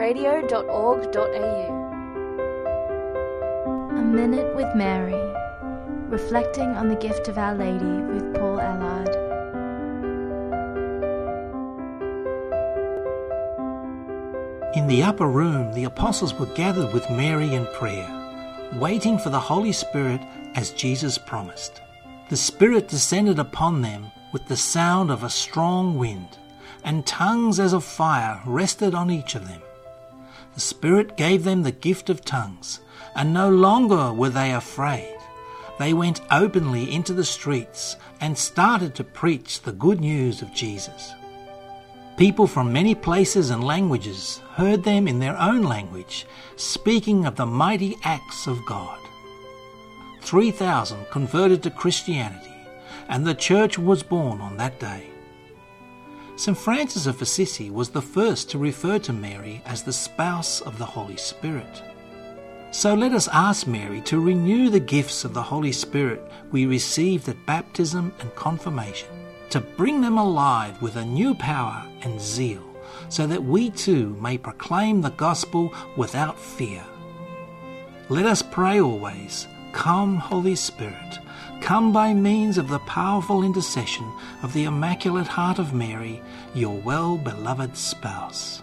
www.catholicradio.org.au. A Minute with Mary, reflecting on the gift of Our Lady with Paul Allard. In the upper room, the apostles were gathered with Mary in prayer, waiting for the Holy Spirit as Jesus promised. The Spirit descended upon them with the sound of a strong wind, and tongues as of fire rested on each of them. The Spirit gave them the gift of tongues, and no longer were they afraid. They went openly into the streets and started to preach the good news of Jesus. People from many places and languages heard them in their own language, speaking of the mighty acts of God. 3,000 converted to Christianity, and the church was born on that day. St. Francis of Assisi was the first to refer to Mary as the spouse of the Holy Spirit. So let us ask Mary to renew the gifts of the Holy Spirit we received at baptism and confirmation to bring them alive with a new power and zeal, so that we too may proclaim the gospel without fear. Let us pray always, Come, Holy Spirit, come by means of the powerful intercession of the Immaculate Heart of Mary, your well beloved spouse.